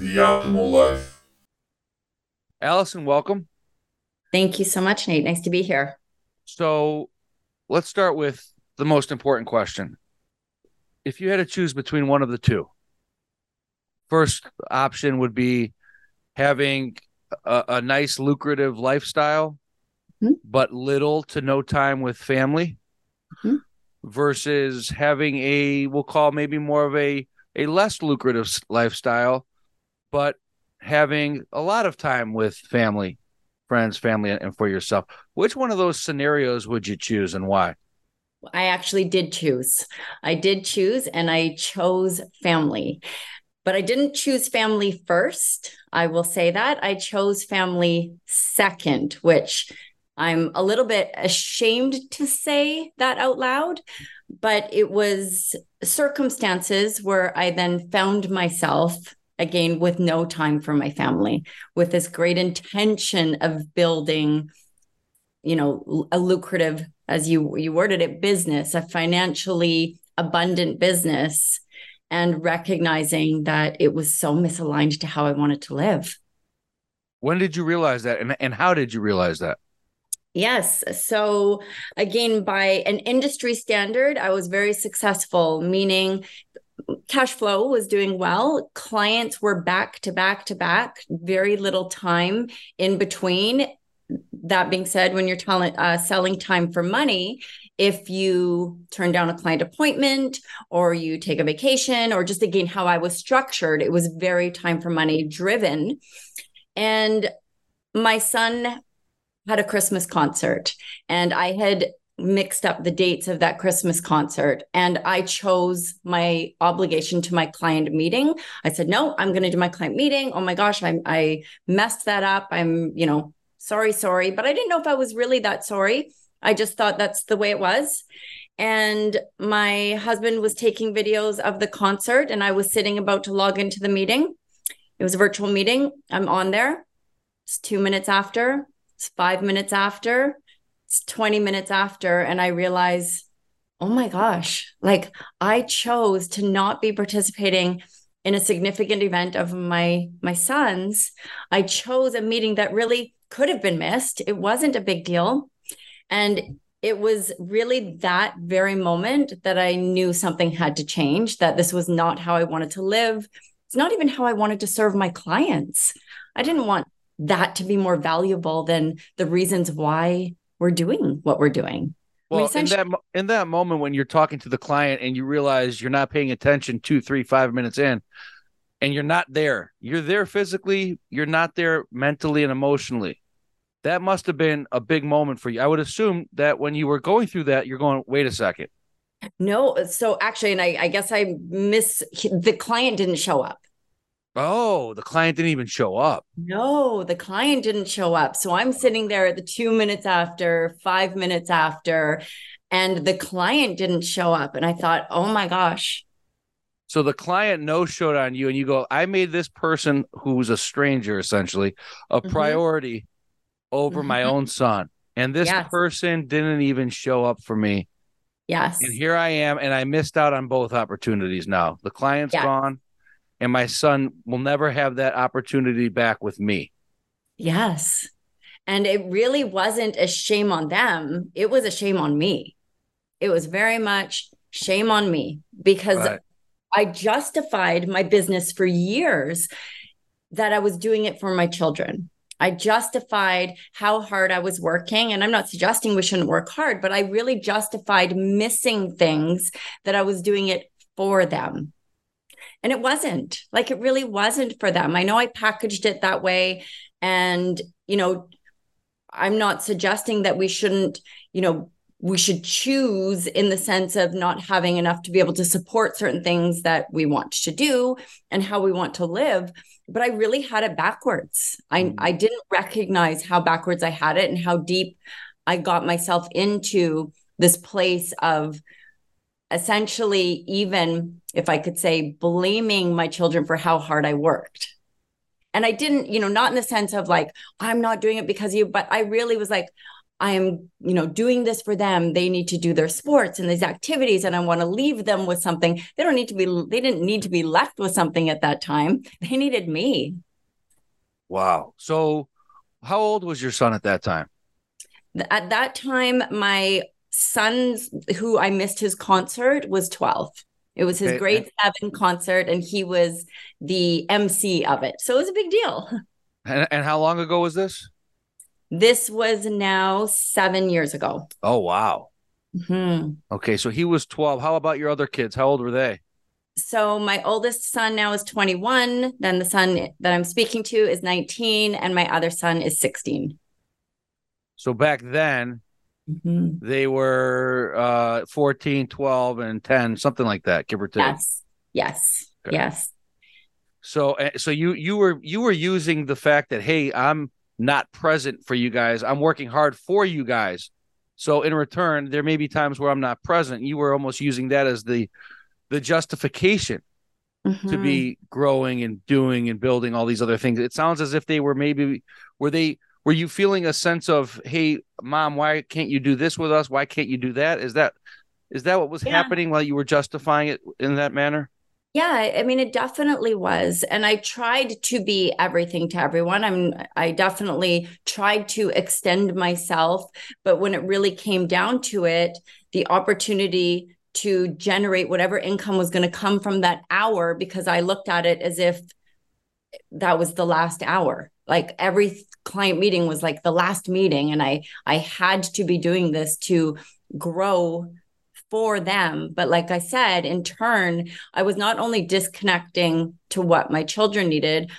the optimal life. Allison, welcome. Thank you so much, Nate. Nice to be here. So let's start with the most important question. If you had to choose between one of the two, first option would be having a, a nice, lucrative lifestyle, Mhm. but little to no time with family, Mhm. versus having a, we'll call maybe more of a, a less lucrative lifestyle, but having a lot of time with family, friends, family, and for yourself. Which one of those scenarios would you choose and why? I actually did choose. I did choose and I chose family. But I didn't choose family first. I will say that. I chose family second, which I'm a little bit ashamed to say that out loud. But it was circumstances where I then found myself again with no time for my family, with this great intention of building you know a lucrative as you you worded it business a financially abundant business and recognizing that it was so misaligned to how i wanted to live When did you realize that, and and how did you realize that? Yes. So, again, by an industry standard, I was very successful, meaning cash flow was doing well. Clients were back to back to back, very little time in between. That being said, when you're telling, uh, selling time for money, if you turn down a client appointment or you take a vacation, or just again, how I was structured, it was very time for money driven. And my son had a Christmas concert and I had mixed up the dates of that Christmas concert and I chose my obligation to my client meeting. I said, "No, I'm going to do my client meeting. Oh my gosh, I I messed that up. I'm, you know, sorry, sorry, but I didn't know if I was really that sorry. I just thought that's the way it was." And my husband was taking videos of the concert and I was sitting about to log into the meeting. It was a virtual meeting. I'm on there. It's 2 minutes after it's five minutes after, 20 minutes after, and I realize, oh my gosh, like I chose to not be participating in a significant event of my my son's. I chose a meeting that really could have been missed. It wasn't a big deal. And it was really that very moment that I knew something had to change, that this was not how I wanted to live. It's not even how I wanted to serve my clients. I didn't want that to be more valuable than the reasons why we're doing what we're doing. I mean, Well, in that in that moment when you're talking to the client and you realize you're not paying attention two, three, five minutes in, and you're not there, you're there physically, you're not there mentally and emotionally. That must have been a big moment for you. I would assume that when you were going through that, you're going, wait a second. No, so actually, and I, I guess I miss the client didn't show up. Oh, the client didn't even show up. No, the client didn't show up. So I'm sitting there at the two minutes after, five minutes after, and the client didn't show up. And I thought, oh my gosh, So the client no showed on you, and you go, I made this person who's a stranger essentially a Mhm. priority over my Mhm. own son. And this Yes. person didn't even show up for me. yes. And here I am, and I missed out on both opportunities now. The client's Yeah. gone, and my son will never have that opportunity back with me. Yes. And it really wasn't a shame on them. It was a shame on me. It was very much shame on me because Right. I justified my business for years that I was doing it for my children. I justified how hard I was working. And I'm not suggesting we shouldn't work hard, but I really justified missing things that I was doing it for them. And it wasn't like it really wasn't for them. I know I packaged it that way. And, you know, I'm not suggesting that we shouldn't, you know, we should choose in the sense of not having enough to be able to support certain things that we want to do and how we want to live but i really had it backwards i Mhm. i didn't recognize how backwards i had it and how deep i got myself into this place of essentially even if i could say blaming my children for how hard i worked and i didn't you know not in the sense of like i'm not doing it because of you but i really was like I am, you know, doing this for them. They need to do their sports and these activities, and I want to leave them with something. They don't need to be, they didn't need to be left with something at that time. They needed me. Wow. So, how old was your son at that time? At that time, my son, who I missed his concert, was 12. It was his okay. grade seven concert, and he was the MC of it. So it was a big deal. And, and how long ago was this? This was now seven years ago. Oh, wow. Mm-hmm. Okay. So he was 12. How about your other kids? How old were they? So my oldest son now is 21. Then the son that I'm speaking to is 19, and my other son is 16. So back then, mm-hmm. they were uh, 14, 12, and 10, something like that, give or take. Yes. Yes. Okay. Yes. So, eh, so you you were you were using the fact that hey, I'm not present for you guys. I'm working hard for you guys. So in return, there may be times where I'm not present. You were almost using that as the the justification mm-hmm. to be growing and doing and building all these other things. It sounds as if they were maybe were they were you feeling a sense of hey mom why can't you do this with us why can't you do that is that is that what was yeah. happening while you were justifying it in that manner yeah, I mean, it definitely was. And I tried to be everything to everyone. I'm, I definitely tried to extend myself. But when it really came down to it, the opportunity to generate whatever income was going to come from that hour, because I looked at it as if that was the last hour. Like every client meeting was like the last meeting. And I, I had to be doing this to grow for them. But like I said, in turn, I was not only disconnecting to what my children needed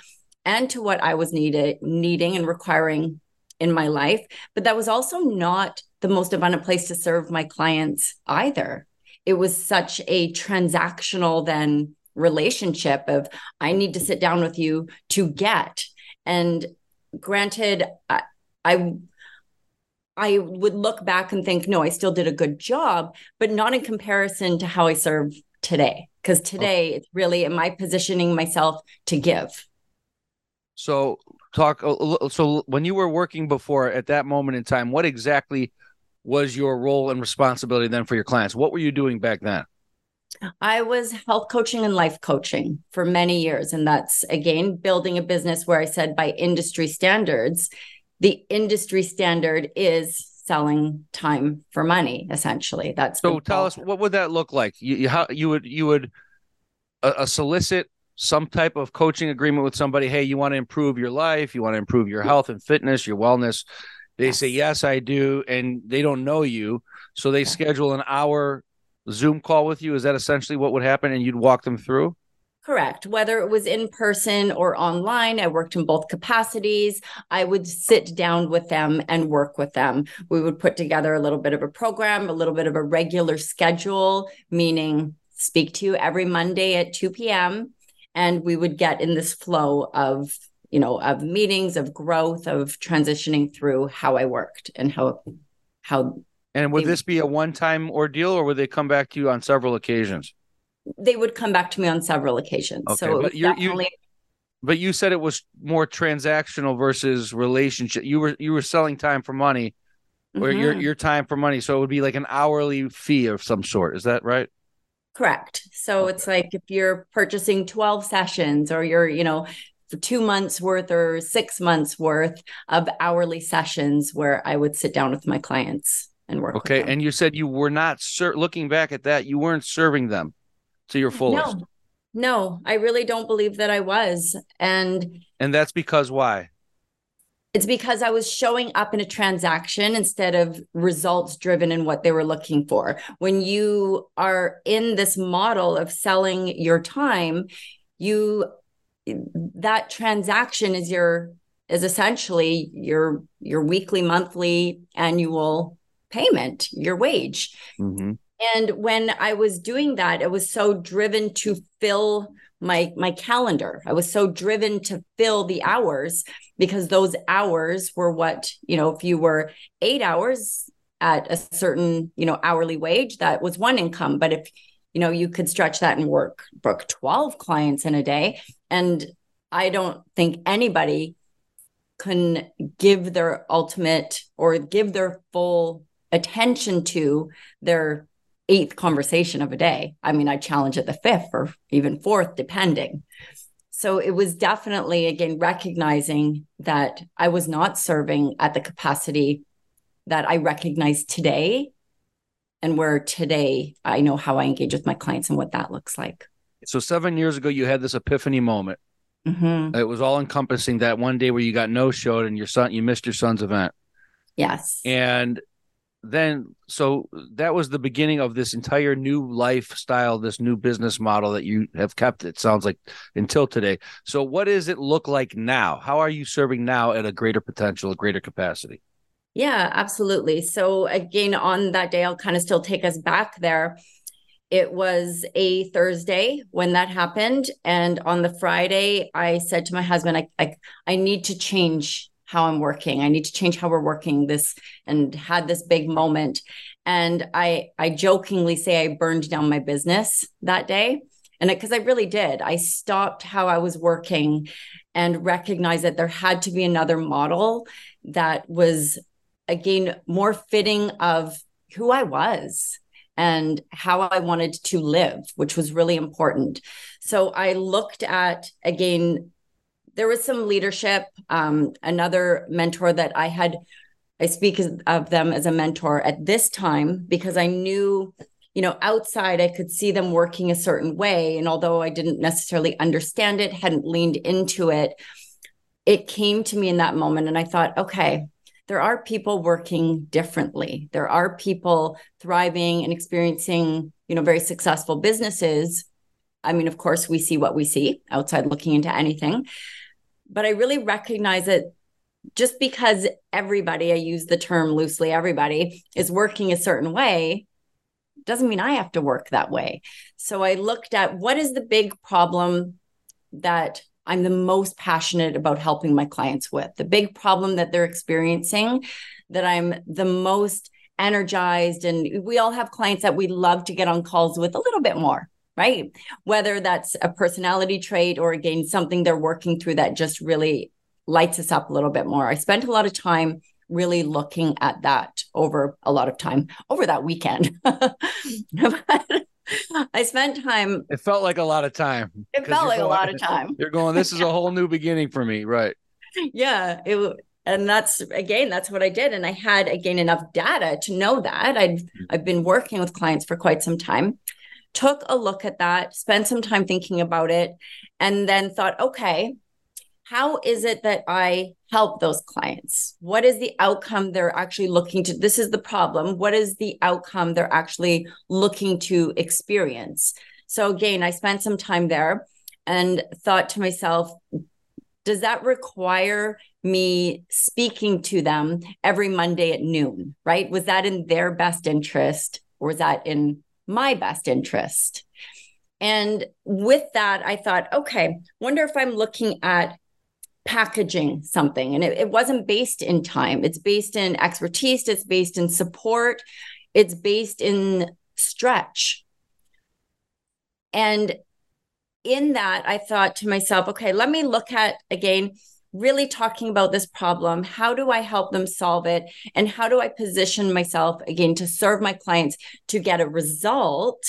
and to what I was needed needing and requiring in my life, but that was also not the most abundant place to serve my clients either. It was such a transactional then relationship of I need to sit down with you to get. And granted, I, I I would look back and think, no, I still did a good job, but not in comparison to how I serve today. Because today it's really am I positioning myself to give. So talk so when you were working before at that moment in time, what exactly was your role and responsibility then for your clients? What were you doing back then? I was health coaching and life coaching for many years. And that's again building a business where I said by industry standards, the industry standard is selling time for money essentially that's so tell us what would that look like you you, how, you would you would uh, uh, solicit some type of coaching agreement with somebody hey you want to improve your life you want to improve your health and fitness your wellness they yes. say yes i do and they don't know you so they schedule an hour zoom call with you is that essentially what would happen and you'd walk them through Correct. Whether it was in person or online, I worked in both capacities. I would sit down with them and work with them. We would put together a little bit of a program, a little bit of a regular schedule, meaning speak to you every Monday at 2 p.m. And we would get in this flow of, you know, of meetings, of growth, of transitioning through how I worked and how, how. And would they, this be a one time ordeal or would they come back to you on several occasions? they would come back to me on several occasions. Okay, so but definitely... you but you said it was more transactional versus relationship. You were you were selling time for money, or mm-hmm. your your time for money. So it would be like an hourly fee of some sort. Is that right? Correct. So okay. it's like if you're purchasing 12 sessions or you're, you know, for two months worth or six months worth of hourly sessions where I would sit down with my clients and work. Okay. And you said you were not ser- looking back at that, you weren't serving them to your fullest? No, no, I really don't believe that I was. And and that's because why? It's because I was showing up in a transaction instead of results driven in what they were looking for. When you are in this model of selling your time, you that transaction is your is essentially your your weekly, monthly, annual payment, your wage. Mm-hmm. And when I was doing that, it was so driven to fill my my calendar. I was so driven to fill the hours because those hours were what, you know, if you were 8 hours at a certain, you know, hourly wage, that was one income, but if you know, you could stretch that and work book 12 clients in a day and I don't think anybody couldn't give their ultimate or give their full attention to their eighth conversation of a day. I mean, I challenge it the fifth or even fourth, depending. So it was definitely, again, recognizing that I was not serving at the capacity that I recognize today and where today I know how I engage with my clients and what that looks like. So seven years ago, you had this epiphany moment. Mm-hmm. It was all encompassing that one day where you got no showed and your son, you missed your son's event. Yes. And then, so that was the beginning of this entire new lifestyle, this new business model that you have kept. It sounds like until today. So, what does it look like now? How are you serving now at a greater potential, a greater capacity? Yeah, absolutely. So, again, on that day, I'll kind of still take us back there. It was a Thursday when that happened. And on the Friday, I said to my husband, I, I, I need to change how I'm working. I need to change how we're working this and had this big moment. And I I jokingly say I burned down my business that day. And because I really did. I stopped how I was working and recognized that there had to be another model that was again more fitting of who I was and how I wanted to live, which was really important. So I looked at again there was some leadership. Um, another mentor that I had, I speak of them as a mentor at this time because I knew, you know, outside I could see them working a certain way. And although I didn't necessarily understand it, hadn't leaned into it, it came to me in that moment. And I thought, okay, there are people working differently. There are people thriving and experiencing, you know, very successful businesses. I mean, of course, we see what we see outside looking into anything but I really recognize it just because everybody, I use the term loosely, everybody is working a certain way doesn't mean I have to work that way. So I looked at what is the big problem that I'm the most passionate about helping my clients with, the big problem that they're experiencing that I'm the most energized. And we all have clients that we love to get on calls with a little bit more right? Whether that's a personality trait or again, something they're working through that just really lights us up a little bit more. I spent a lot of time really looking at that over a lot of time over that weekend. I spent time. It felt like a lot of time. It felt like going, a lot of time. You're going, this is a whole new beginning for me. Right. Yeah. It, and that's again that's what i did and i had again enough data to know that i'd mm-hmm. i've been working with clients for quite some time took a look at that, spent some time thinking about it, and then thought, okay, how is it that I help those clients? What is the outcome they're actually looking to? This is the problem. What is the outcome they're actually looking to experience? So, again, I spent some time there and thought to myself, does that require me speaking to them every Monday at noon? Right? Was that in their best interest or was that in my best interest. And with that, I thought, okay, wonder if I'm looking at packaging something. And it, it, wasn't based in time, it's based in expertise, it's based in support, it's based in stretch. And in that, I thought to myself, okay, let me look at again really talking about this problem. How do I help them solve it? And how do I position myself again to serve my clients to get a result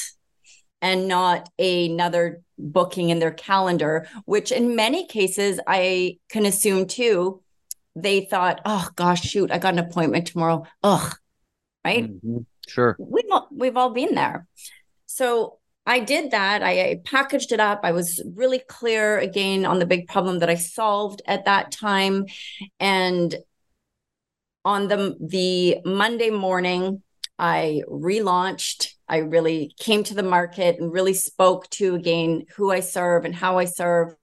and not another booking in their calendar, which in many cases I can assume too, they thought, oh gosh, shoot, I got an appointment tomorrow. Ugh. Right. Mm-hmm. Sure. We've all, we've all been there. So I did that. I, I, packaged it up. I was really clear again on the big problem that I solved at that time. And on the the Monday morning, I relaunched. I really came to the market and really spoke to again who I serve and how I serve.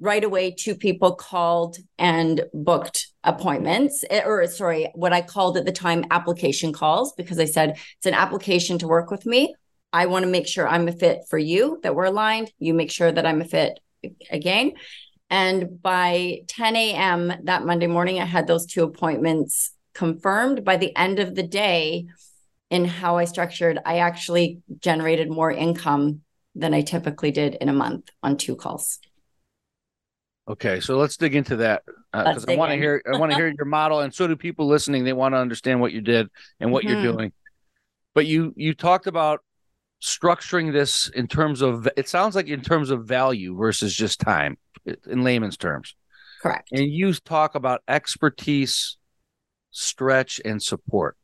Right away, two people called and booked appointments, eh, or sorry, what I called at the time application calls, because I said it's an application to work with me I want to make sure I'm a fit for you, that we're aligned. You make sure that I'm a fit again. And by 10 a.m. that Monday morning, I had those two appointments confirmed. By the end of the day, in how I structured, I actually generated more income than I typically did in a month on two calls. Okay, so let's dig into that because uh, I want to hear I want to hear your model, and so do people listening. They want to understand what you did and what mm-hmm. you're doing. But you you talked about structuring this in terms of it sounds like in terms of value versus just time in layman's terms. Correct. And you talk about expertise, stretch, and support.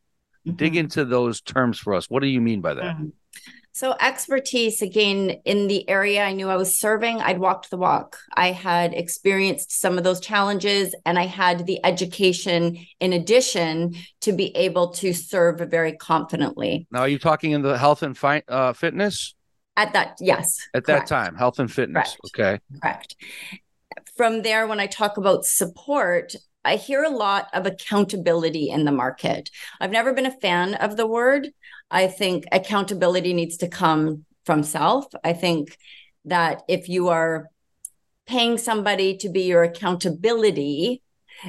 Mm-hmm. Dig into those terms for us. What do you mean by that? Mm-hmm. So, expertise again in the area I knew I was serving, I'd walked the walk. I had experienced some of those challenges and I had the education in addition to be able to serve very confidently. Now, are you talking in the health and fi- uh, fitness? At that, yes. At correct. that time, health and fitness. Correct. Okay. Correct. From there, when I talk about support, I hear a lot of accountability in the market. I've never been a fan of the word. I think accountability needs to come from self. I think that if you are paying somebody to be your accountability,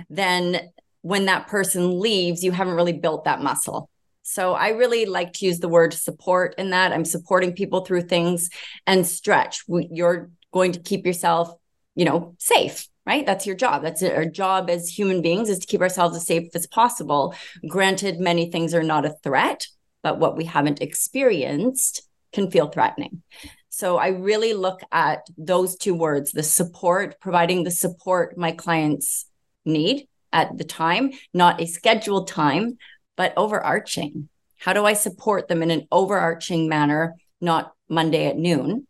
then when that person leaves, you haven't really built that muscle. So I really like to use the word support in that. I'm supporting people through things and stretch. You're going to keep yourself, you know, safe right that's your job that's our job as human beings is to keep ourselves as safe as possible granted many things are not a threat but what we haven't experienced can feel threatening. So I really look at those two words the support, providing the support my clients need at the time, not a scheduled time, but overarching. How do I support them in an overarching manner, not Monday at noon?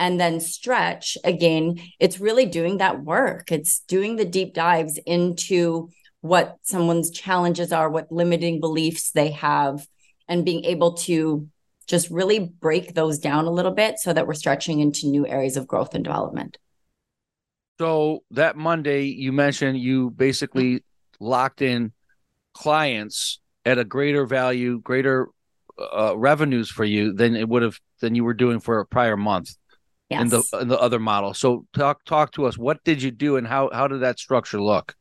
And then stretch again, it's really doing that work. It's doing the deep dives into what someone's challenges are, what limiting beliefs they have, and being able to just really break those down a little bit so that we're stretching into new areas of growth and development. So that Monday you mentioned you basically locked in clients at a greater value, greater uh, revenues for you than it would have than you were doing for a prior month yes. in the in the other model. So talk talk to us. What did you do, and how how did that structure look?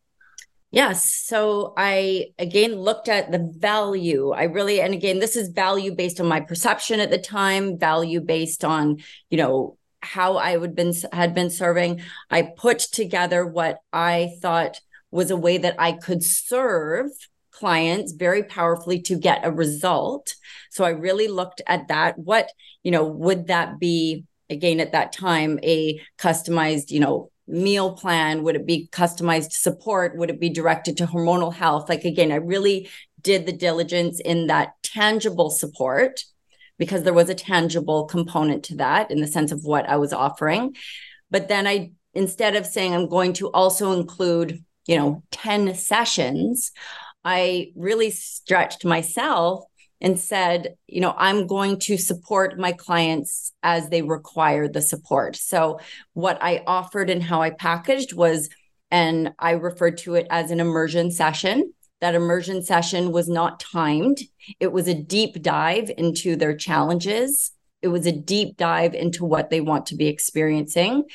Yes. So I again looked at the value. I really, and again, this is value based on my perception at the time, value based on, you know, how I would been had been serving. I put together what I thought was a way that I could serve clients very powerfully to get a result. So I really looked at that. What, you know, would that be again at that time a customized, you know, meal plan? Would it be customized support? Would it be directed to hormonal health? Like, again, I really did the diligence in that tangible support because there was a tangible component to that in the sense of what I was offering. But then I, instead of saying I'm going to also include, you know, 10 sessions, I really stretched myself and said, you know, I'm going to support my clients as they require the support. So, what I offered and how I packaged was, and I referred to it as an immersion session. That immersion session was not timed, it was a deep dive into their challenges. It was a deep dive into what they want to be experiencing.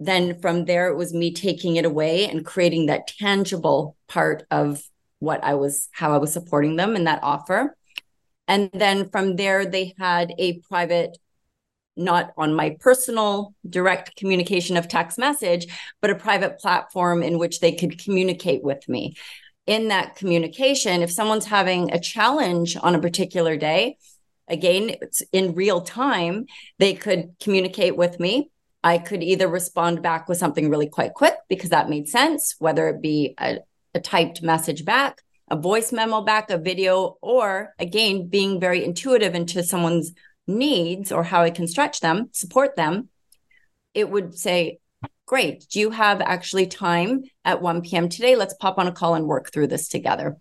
Then from there, it was me taking it away and creating that tangible part of what I was, how I was supporting them in that offer and then from there, they had a private, not on my personal direct communication of text message, but a private platform in which they could communicate with me. In that communication, if someone's having a challenge on a particular day, again, it's in real time, they could communicate with me. I could either respond back with something really quite quick because that made sense, whether it be a, a typed message back a voice memo back, a video, or again, being very intuitive into someone's needs or how I can stretch them, support them, it would say, Great. Do you have actually time at 1 p.m. today? Let's pop on a call and work through this together.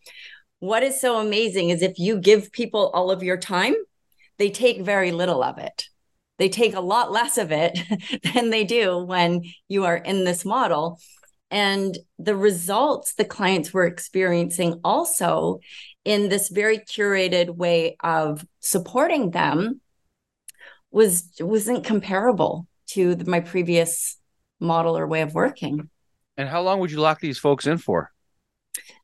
What is so amazing is if you give people all of your time, they take very little of it. They take a lot less of it than they do when you are in this model. And the results the clients were experiencing also in this very curated way of supporting them was wasn't comparable to the, my previous model or way of working. And how long would you lock these folks in for?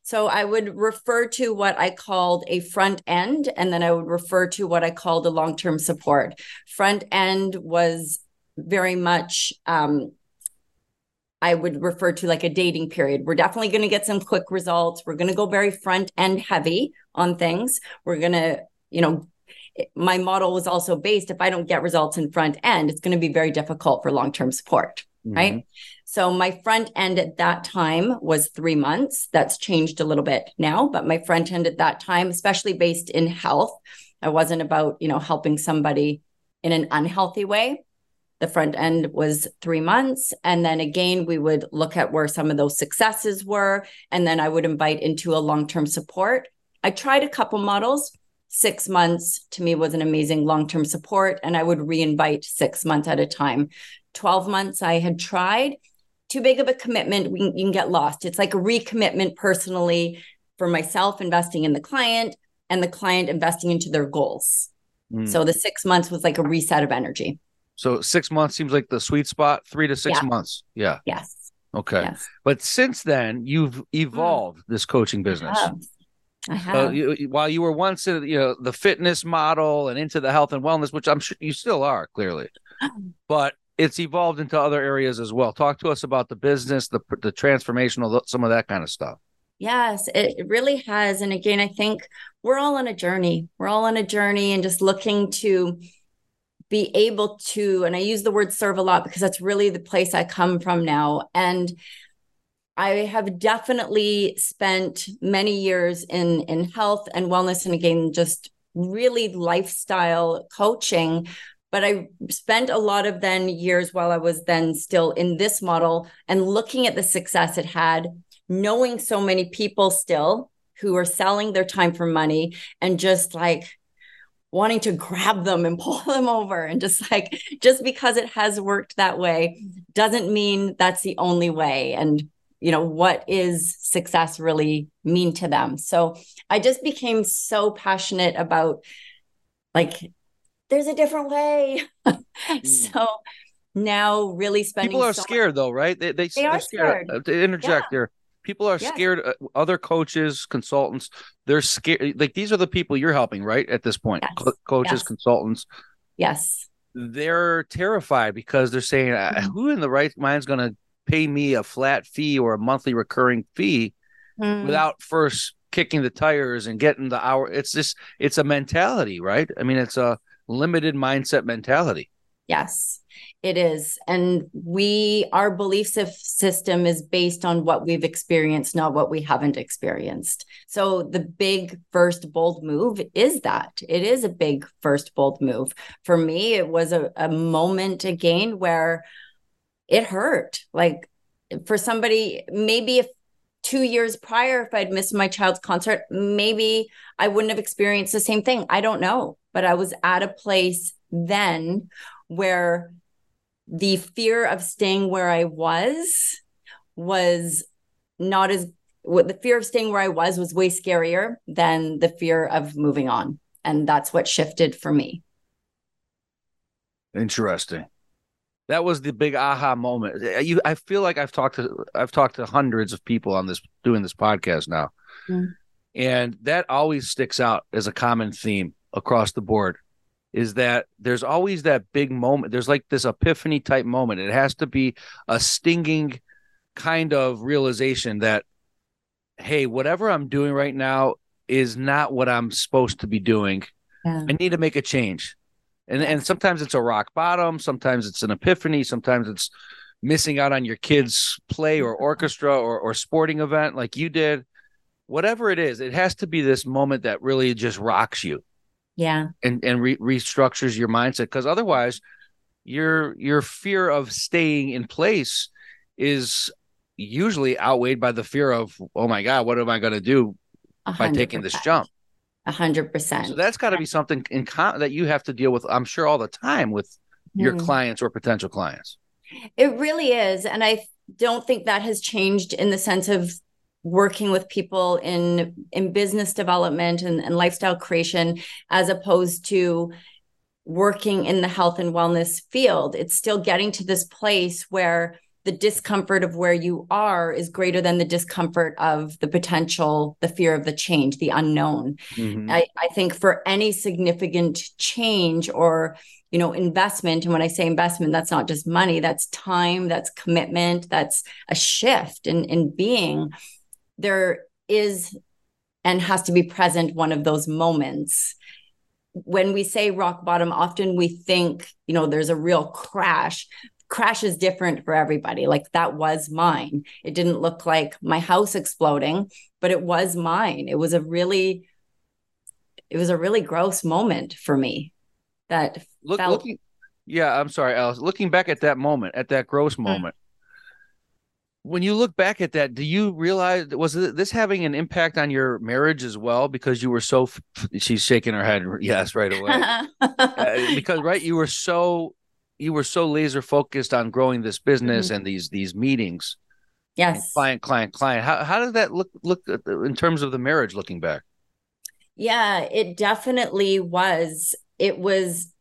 So I would refer to what I called a front end, and then I would refer to what I called a long term support. Front end was very much um, I would refer to like a dating period. We're definitely going to get some quick results. We're going to go very front end heavy on things. We're going to, you know, my model was also based if I don't get results in front end, it's going to be very difficult for long term support. Mm-hmm. Right. So my front end at that time was three months. That's changed a little bit now, but my front end at that time, especially based in health, I wasn't about, you know, helping somebody in an unhealthy way. The front end was three months. And then again, we would look at where some of those successes were. And then I would invite into a long term support. I tried a couple models. Six months to me was an amazing long term support. And I would reinvite six months at a time. 12 months I had tried. Too big of a commitment, we, you can get lost. It's like a recommitment personally for myself, investing in the client and the client investing into their goals. Mm. So the six months was like a reset of energy. So six months seems like the sweet spot, three to six yeah. months. Yeah. Yes. Okay. Yes. But since then, you've evolved mm. this coaching business. I have. I have. Uh, you, while you were once in, you know, the fitness model and into the health and wellness, which I'm sure you still are clearly, but it's evolved into other areas as well. Talk to us about the business, the the transformational, some of that kind of stuff. Yes, it really has. And again, I think we're all on a journey. We're all on a journey and just looking to be able to, and I use the word serve a lot because that's really the place I come from now. And I have definitely spent many years in in health and wellness and again just really lifestyle coaching but I spent a lot of then years while I was then still in this model and looking at the success it had, knowing so many people still who are selling their time for money and just like wanting to grab them and pull them over and just like just because it has worked that way doesn't mean that's the only way and you know what is success really mean to them so i just became so passionate about like there's a different way. mm. So now really spending people are so scared much- though, right? They they, they are scared. scared. To interject yeah. People are yeah. scared. Uh, other coaches, consultants, they're scared. Like these are the people you're helping, right? At this point, yes. Co- coaches, yes. consultants. Yes. They're terrified because they're saying, uh, mm-hmm. "Who in the right mind is going to pay me a flat fee or a monthly recurring fee mm. without first kicking the tires and getting the hour?" It's just it's a mentality, right? I mean, it's a limited mindset mentality. Yes, it is. And we, our belief system is based on what we've experienced, not what we haven't experienced. So the big first bold move is that it is a big first bold move. For me, it was a, a moment again where it hurt. Like for somebody, maybe if two years prior, if I'd missed my child's concert, maybe I wouldn't have experienced the same thing. I don't know but I was at a place then where the fear of staying where I was was not as what the fear of staying where I was was way scarier than the fear of moving on. And that's what shifted for me. Interesting. That was the big aha moment. You I feel like I've talked to I've talked to hundreds of people on this doing this podcast now. Mm. And that always sticks out as a common theme across the board is that there's always that big moment. There's like this epiphany type moment. It has to be a stinging kind of realization that, hey, whatever I'm doing right now is not what I'm supposed to be doing. Yeah. I need to make a change. And and sometimes it's a rock bottom, sometimes it's an epiphany, sometimes it's missing out on your kids' play or mm-hmm. orchestra or, or sporting event like you did. Whatever it is, it has to be this moment that really just rocks you yeah and and re- restructures your mindset because otherwise your your fear of staying in place is usually outweighed by the fear of oh my god what am i going to do 100%. by taking this jump a hundred percent so that's got to be something in con- that you have to deal with i'm sure all the time with your mm. clients or potential clients it really is and i don't think that has changed in the sense of working with people in in business development and, and lifestyle creation as opposed to working in the health and wellness field it's still getting to this place where the discomfort of where you are is greater than the discomfort of the potential, the fear of the change, the unknown. Mm-hmm. I, I think for any significant change or you know investment and when i say investment that's not just money that's time that's commitment that's a shift in in being there is and has to be present one of those moments. When we say rock bottom often we think you know there's a real crash. Crash is different for everybody. Like that was mine. It didn't look like my house exploding but it was mine. It was a really it was a really gross moment for me that Look, felt... looking yeah i'm sorry alice. Looking back at that moment at that gross mm. moment. When you look back at that do you realize was this having an impact on your marriage as well? Because you were so she's shaking her head yes right away. Uh, because right you were so you were so laser focused on growing this business mm-hmm. and these these meetings. Yes. client client client. How, how did that look look in terms of the marriage looking back? Yeah it definitely was. It was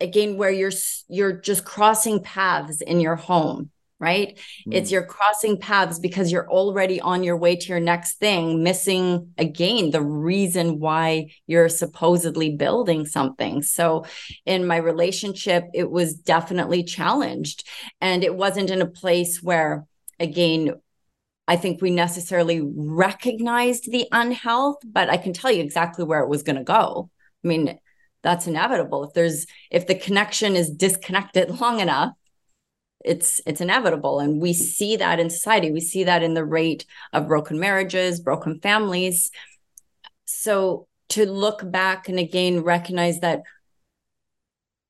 again where you're you're just crossing paths in your home right mm. it's you're crossing paths because you're already on your way to your next thing missing again the reason why you're supposedly building something so in my relationship it was definitely challenged and it wasn't in a place where again I think we necessarily recognized the unhealth, but I can tell you exactly where it was going to go. I mean, that's inevitable. If there's if the connection is disconnected long enough, it's it's inevitable. And we see that in society. We see that in the rate of broken marriages broken families. So to look back and again recognize that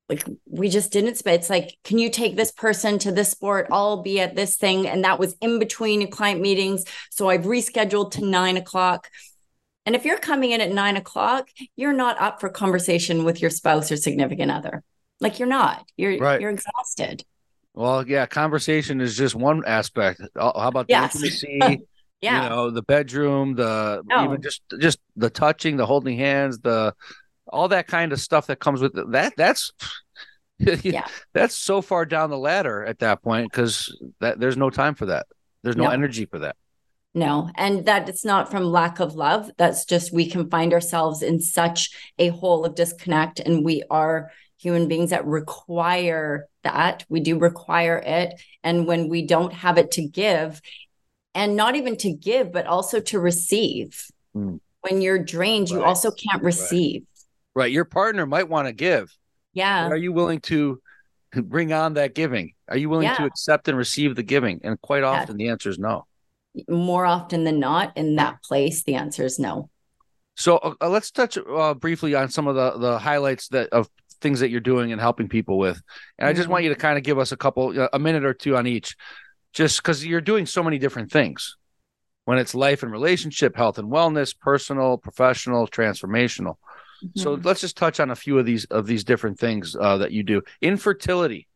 like we just didn't spend it's like can you take this person to this sport? I'll be at this thing. And that was in between client meetings. So i've rescheduled to nine o'clock. And if you're coming in at nine o'clock you're not up for conversation with your spouse or significant other. Like you're not. You're right. you're exhausted well yeah conversation is just one aspect uh, how about the yes. intimacy yeah. you know the bedroom the even oh. just just the touching the holding hands the all that kind of stuff that comes with it, that that's yeah. that's so far down the ladder at that point because that there's no time for that there's no, no, energy for that no and that it's not from lack of love that's just we can find ourselves in such a hole of disconnect and we are human beings that require that we do require it. And when we don't have it to give and not even to give but also to receive. Mm. when you're drained right. you also can't receive. Right. Your partner might want to give. Yeah. Are you willing to bring on that giving? Are you willing yeah. to accept and receive the giving? And quite often yeah. the answer is no. More often than not in that place the answer is no. So uh, uh, let's touch uh, briefly on some of the the highlights that of things that you're doing and helping people with and mm-hmm. i just mm-hmm. want you to kind of give us a couple uh, a minute or two on each just because you're doing so many different things when it's life and relationship health and wellness personal professional transformational mm-hmm. so let's just touch on a few of these of these different things uh, that you do infertility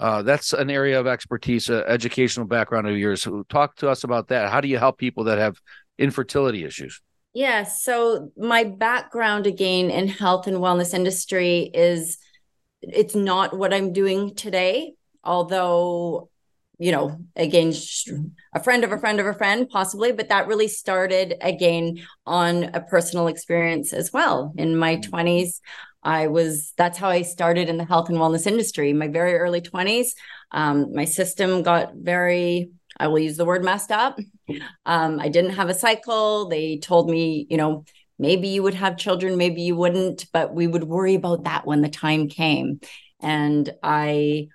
uh, that's an area of expertise, uh, educational background of yours. So talk to us about that. How do you help people that have infertility issues? Yeah. So my background again in health and wellness industry is it's not what I'm doing today, although you know, again, a friend of a friend of a friend, possibly, but that really started again on a personal experience as well. In my 20s, mm. I was, that's how I started in the health and wellness industry. My very early 20s, um, my system got very, I will use the word messed up. Um, I didn't have a cycle. They told me, you know, maybe you would have children, maybe you wouldn't, but we would worry about that when the time came. And I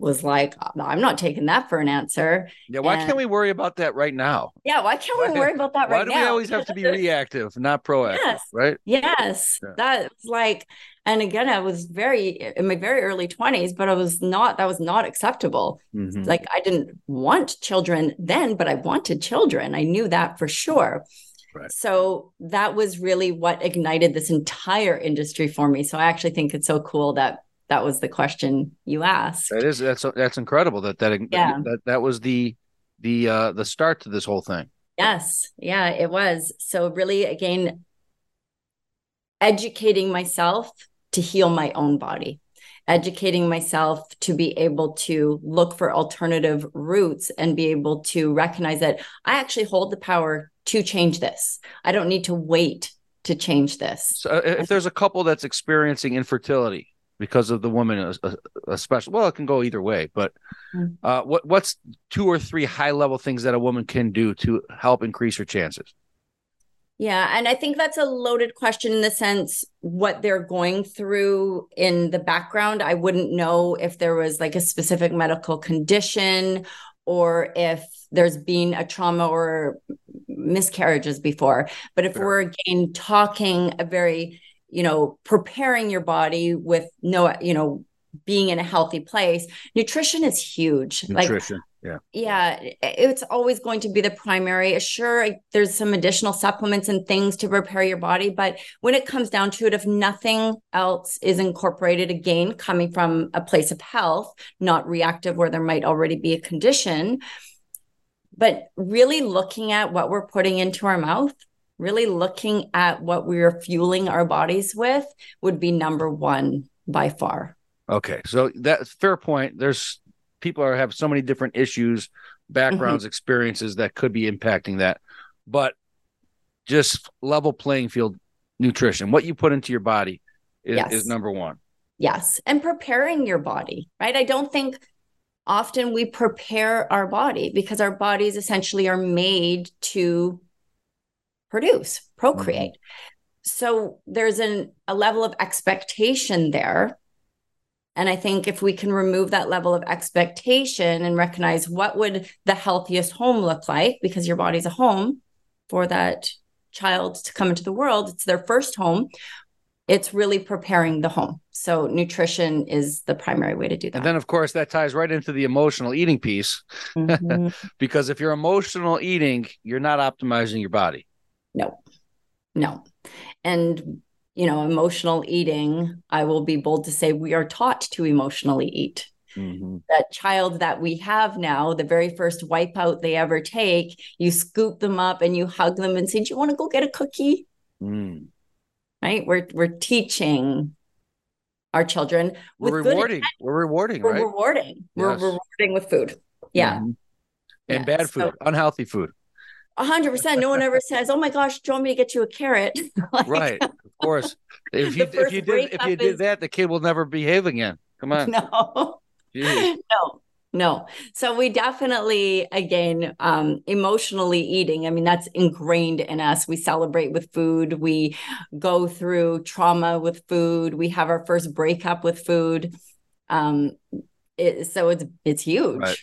was like, I'm not taking that for an answer. Yeah, why and, can't we worry about that right now? Yeah, why can't we worry about that right now? Why do we always have to be reactive, not proactive? Yes, right? Yes, yeah. that's like, and again, I was very in my very early 20s, but I was not. That was not acceptable. Mm-hmm. Like I didn't want children then, but I wanted children. I knew that for sure. Right. So that was really what ignited this entire industry for me. So I actually think it's so cool that that was the question you asked. That is that's that's incredible that that yeah. that, that was the the uh the start to this whole thing. Yes. Yeah, it was. So really again educating myself to heal my own body. educating myself to be able to look for alternative routes and be able to recognize that I actually hold the power to change this. I don't need to wait to change this. So uh, if there's a couple that's experiencing infertility because of the woman, especially, well, it can go either way. But mm. uh, what what's two or three high level things that a woman can do to help increase her chances? Yeah. And I think that's a loaded question in the sense what they're going through in the background. I wouldn't know if there was like a specific medical condition or if there's been a trauma or miscarriages before. But if sure. we're again talking a very, you know, preparing your body with no, you know, being in a healthy place, nutrition is huge. Nutrition. Like yeah. Yeah. It's always going to be the primary. Sure, there's some additional supplements and things to prepare your body. But when it comes down to it, if nothing else is incorporated, again, coming from a place of health, not reactive where there might already be a condition, but really looking at what we're putting into our mouth, really looking at what we're fueling our bodies with would be number one by far. Okay. So that's fair point. There's people are have so many different issues, backgrounds, mm-hmm. experiences that could be impacting that. But just level playing field nutrition, what you put into your body is, yes. is number one. Yes. And preparing your body, right? I don't think often we prepare our body because our bodies essentially are made to produce, procreate. Mm-hmm. So there's an, a level of expectation there and I think if we can remove that level of expectation and recognize what would the healthiest home look like, because your body's a home for that child to come into the world, it's their first home. It's really preparing the home. So nutrition is the primary way to do that. And then of course that ties right into the emotional eating piece. Mm-hmm. because if you're emotional eating, you're not optimizing your body. No. No. And you know, emotional eating, I will be bold to say we are taught to emotionally eat. Mm-hmm. That child that we have now, the very first wipeout they ever take, you scoop them up and you hug them and say, Do you want to go get a cookie? Mm. Right? We're we're teaching our children we're rewarding. We're rewarding, we're right? Rewarding. Yes. We're rewarding with food. Yeah. Mm-hmm. And bad food, so, unhealthy food hundred percent. No one ever says, "Oh my gosh, do you want me to get you a carrot?" like, right, of course. If you if you did if you did is... that, the kid will never behave again. Come on. No. no. No. So we definitely, again, um, emotionally eating. I mean, that's ingrained in us. We celebrate with food. We go through trauma with food. We have our first breakup with food. Um, it, so it's it's huge. Right.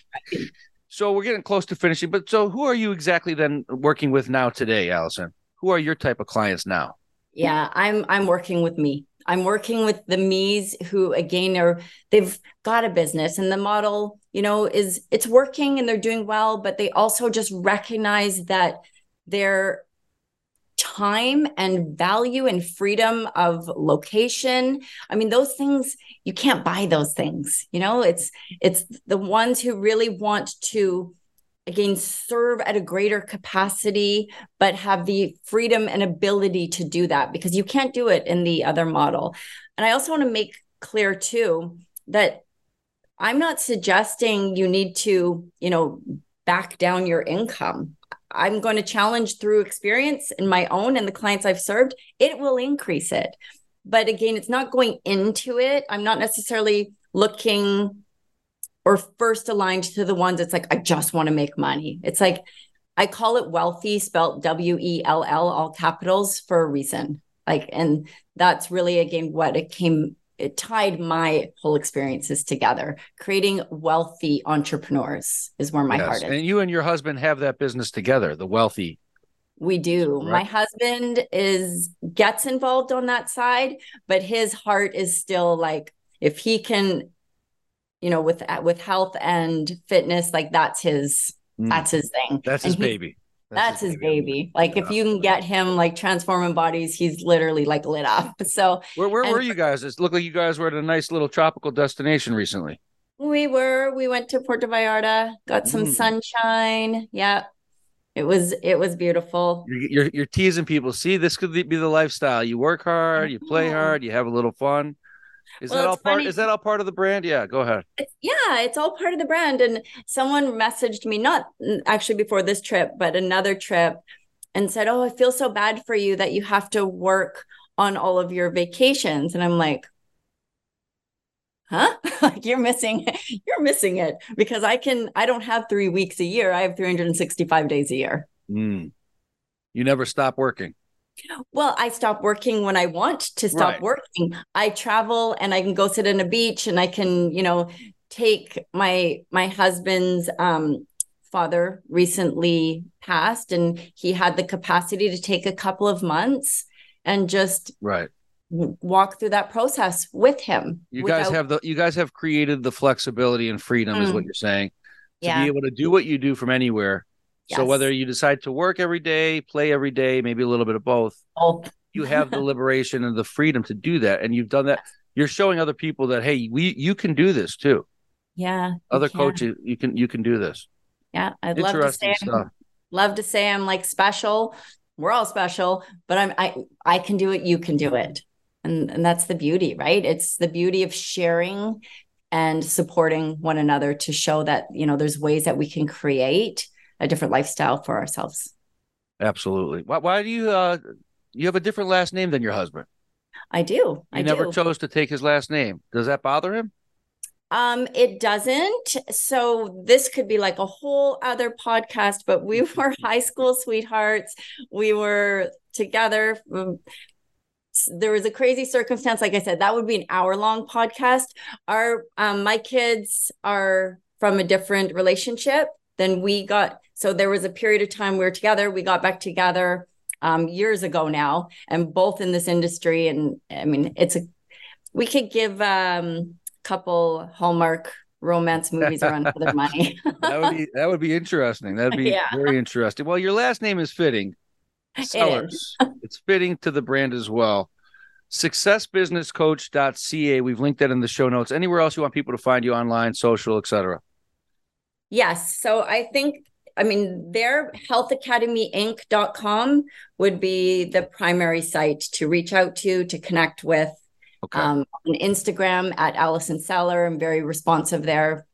So we're getting close to finishing, but so who are you exactly then working with now today, Allison? Who are your type of clients now? Yeah, I'm I'm working with me. I'm working with the me's who again are they've got a business and the model, you know, is it's working and they're doing well, but they also just recognize that they're time and value and freedom of location. I mean those things you can't buy those things you know? It's it's the ones who really want to again serve at a greater capacity but have the freedom and ability to do that because you can't do it in the other model. And i also want to make clear too that i'm not suggesting you need to you know back down your income I'm going to challenge through experience in my own and the clients I've served, it will increase it. But again, it's not going into it. I'm not necessarily looking or first aligned to the ones it's like, I just want to make money. It's like, I call it wealthy, spelt W E L L, all capitals for a reason. Like, and that's really, again, what it came it tied my whole experiences together. Creating wealthy entrepreneurs is where my yes. heart is. And you and your husband have that business together, the wealthy. We do. Right. My husband is gets involved on that side, but his heart is still like if he can, you know, with with health and fitness, like that's his mm. that's his thing. That's and his he, baby. That's, his, his baby. Like yeah. if you can get him like transforming bodies, he's literally like lit up. So where where and, were you guys? It looked like you guys were at a nice little tropical destination recently. We were. We went to Puerto Vallarta, got some mm. sunshine. Yeah. It was it was beautiful. You're, you're, you're teasing people. See, this could be the lifestyle. You work hard, you play hard, you have a little fun. Is Well, that all it's part? funny- Is that all part of the brand? Yeah, go ahead. It's, yeah, it's all part of the brand. And someone messaged me, not actually before this trip, but another trip, and said, Oh, I feel so bad for you that you have to work on all of your vacations. And I'm like, Huh? Like you're missing, you're missing it because I can, I don't have three weeks a year. I have 365 days a year. Mm. You never stop working. Well, I stop working when I want to stop Right. working. I travel and I can go sit in a beach and I can, you know, take my my husband's um father recently passed and he had the capacity to take a couple of months and just Right. walk through that process with him. You guys have the you guys have created the flexibility and freedom, is Mm. what you're saying, to yeah. be able to do what you do from anywhere. So whether you decide to work every day, play every day, maybe a little bit of both, both. you have the liberation and the freedom to do that, and you've done that. You're showing other people that hey, we you can do this too. Yeah. Other coaches, you can you can do this. Yeah. I'd love to say I'm stuff. love to say I'm like special. We're all special, but I'm I I can do it, you can do it. And and that's the beauty, right? It's the beauty of sharing and supporting one another to show that, you know, there's ways that we can create a different lifestyle for ourselves. Absolutely. Why, why do you uh you have a different last name than your husband? I do. You I never do. chose to take his last name. Does that bother him? Um, it doesn't. So this could be like a whole other podcast, but we were high school sweethearts. We were together. s- There was a crazy circumstance. Like I said, that would be an hour long podcast. Our um, my kids are from a different relationship than we got. So there was a period of time we were together. We got back together um, years ago now, and both in this industry. And I mean, it's a we could give um couple Hallmark romance movies a run for their money. That would be that would be interesting. That'd be Yeah. very interesting. Well, your last name is fitting. is. Sellers. it's fitting to the brand as well. Successbusinesscoach.ca. We've linked that in the show notes. Anywhere else you want people to find you online, social, etc. yes. So I think I mean their healthacademyinc.com would be the primary site to reach out to, to connect with. Okay. Um, on Instagram at Allison Seller. I'm very responsive there.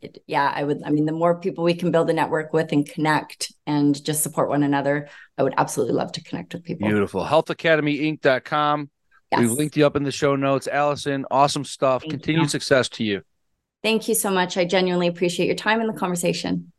It- yeah, I would. I mean, the more people we can build a network with and connect and just support one another, I would absolutely love to connect with people. Beautiful. Healthacademyinc.com. Yes. We've linked you up in the show notes. Allison, awesome stuff. Thank Continued you. success to you. Thank you so much. I genuinely appreciate your time and the conversation.